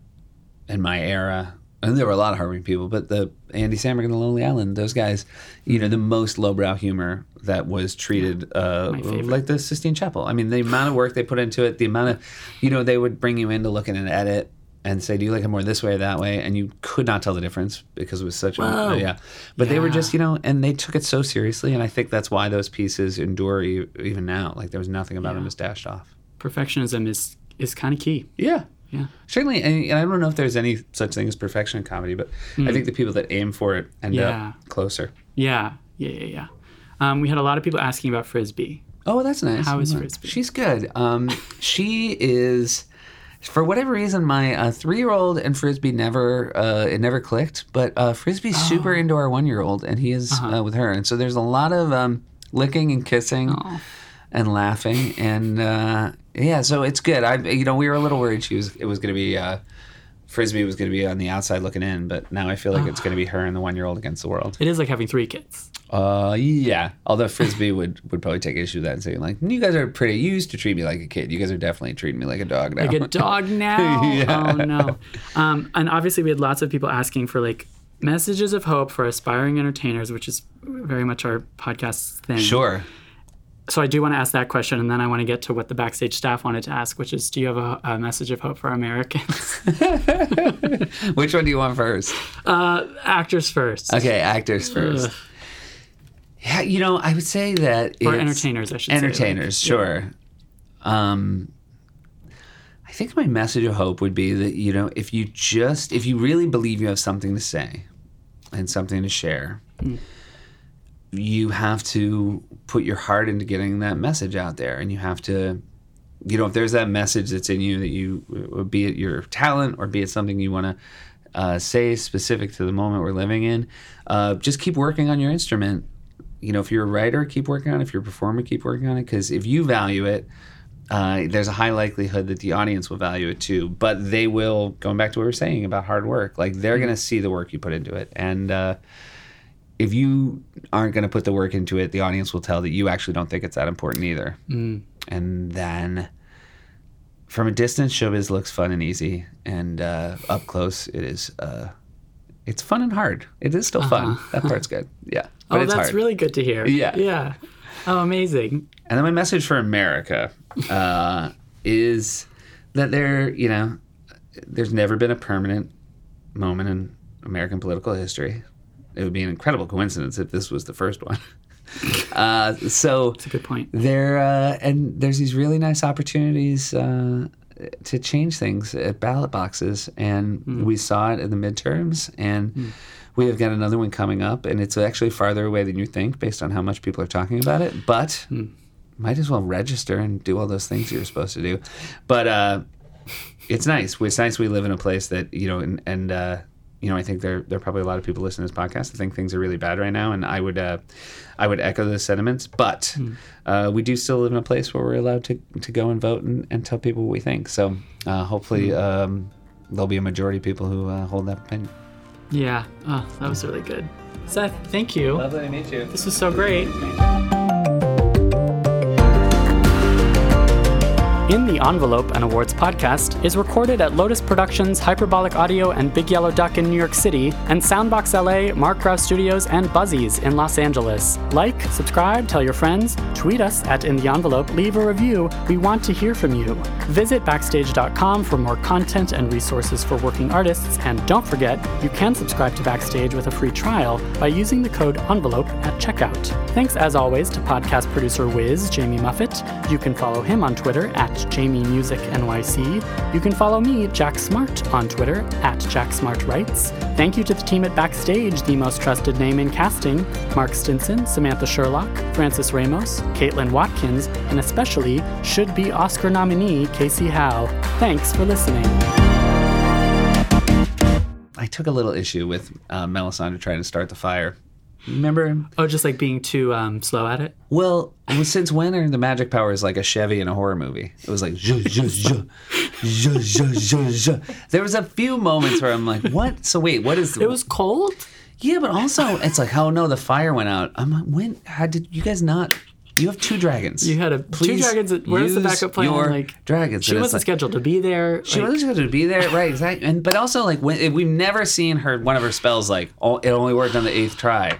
in my era, and there were a lot of hardworking people, but the Andy Samberg and the Lonely Island, those guys, you know, the most lowbrow humor that was treated uh, like the Sistine Chapel. I mean, the amount of work they put into it, the amount of, you know, they would bring you in to look at an edit. And say, do you like it more this way or that way? And you could not tell the difference because it was such Whoa. a yeah. But they were just, you know, and they took it so seriously, and I think that's why those pieces endure e- even now. Like there was nothing about them Yeah. was dashed off. Perfectionism is is kind of key. Yeah. Yeah. Certainly, and, and I don't know if there's any such thing as perfection in comedy, but I think the people that aim for it end Yeah. up closer. Yeah. Yeah. Yeah. Yeah. Um, we had a lot of people asking about frisbee. Oh, that's nice. How is Frisbee? She's good. Um, she is, for whatever reason, my uh, three-year-old and Frisbee never uh, it never clicked. But uh, Frisbee's Oh. super into our one-year-old, and he is Uh-huh. uh, with her, and so there's a lot of um, licking and kissing. Oh. And laughing, and uh, yeah, so it's good. I, you know, we were a little worried she was. It was going to be uh, frisbee was going to be on the outside looking in, but now I feel like it's going to be her and the one year old against the world. It is like having three kids. Uh, yeah. Although frisbee would would probably take issue with that and say like, you guys are pretty. You used to treat me like a kid. You guys are definitely treating me like a dog now. Like a dog now. Yeah. Oh no. Um, and obviously we had lots of people asking for like messages of hope for aspiring entertainers, which is very much our podcast's thing. sure. So I do want to ask that question, and then I want to get to what the backstage staff wanted to ask, which is, do you have a, a message of hope for Americans? Which one do you want first? uh, actors first, Okay, actors first. Ugh. Yeah, you know, I would say that or entertainers, I should say. like, entertainers, yeah. sure. Um, I think my message of hope would be that you know if you just if you really believe you have something to say and something to share, Hmm. You have to put your heart into getting that message out there, and you have to. You know, if there's that message that's in you that you, uh, be it your talent or be it something you want to uh, say specific to the moment we're living in, uh, just keep working on your instrument you know, if you're a writer, keep working on it. If you're a performer, keep working on it. Because if you value it, uh, there's a high likelihood that the audience will value it too. But they will, going back to what we were saying about hard work, like they're going to see the work you put into it. And uh, if you aren't going to put the work into it, the audience will tell that you actually don't think it's that important either. And then from a distance, showbiz looks fun and easy. And uh, up close, it is. Uh, it's fun and hard. It is still fun. That part's good. Yeah. But oh, it's that's hard. really good to hear. Yeah. Yeah. Oh, amazing. And then my message for America uh, is that there, you know, there's never been a permanent moment in American political history. It would be an incredible coincidence if this was the first one. uh, so That's a good point. there, uh, and there's these really nice opportunities uh, to change things at ballot boxes, and we saw it in the midterms, and we have got another one coming up, and it's actually farther away than you think, based on how much people are talking about it. But might as well register and do all those things you're supposed to do. But uh, it's nice. It's nice we live in a place that you know, and, and uh, you know, I think there there are probably a lot of people listening to this podcast that think things are really bad right now, and I would uh, I would echo those sentiments. But uh, we do still live in a place where we're allowed to to go and vote and, and tell people what we think. So uh, hopefully. Um, There'll be a majority of people who uh, hold that opinion. Yeah. Oh, that was really good. Seth, thank you. Lovely to meet you. This was so great. In the Envelope and Awards podcast is recorded at Lotus Productions, Hyperbolic Audio, and Big Yellow Duck in New York City, and Soundbox LA, Mark Krause Studios, and Buzzies in Los Angeles. Like, subscribe, tell your friends, tweet us at In the Envelope, leave a review. We want to hear from you. Visit Backstage.com for more content and resources for working artists, and don't forget, you can subscribe to Backstage with a free trial by using the code ENVELOPE at checkout. Thanks as always to podcast producer Wiz, Jamie Muffett. You can follow him on Twitter at Jamie Music NYC. You can follow me, Jack Smart, on Twitter at Jack Smart Writes. Thank you to the team at Backstage, the most trusted name in casting Mark Stinson, Samantha Sherlock, Francis Ramos, Caitlin Watkins, and especially should be Oscar nominee Casey Howe. Thanks for listening. I took a little issue with uh, Melisandre trying to start the fire. Remember? Oh, just like being too um, slow at it? Well, since when are the magic powers like a Chevy in a horror movie? It was like zh, zh, zh. There was a few moments where I'm like, what? So wait, what is? It was cold? yeah, but also it's like, oh no, the fire went out. I'm like, when? How did you guys not? You have two dragons. You had a two Please dragons. Where's the backup plan? Your like dragons. she wasn't like- scheduled to be there. She like- wasn't supposed to be there, right? Exactly. And but also like when we've never seen her one of her spells like oh, it only worked on the eighth try.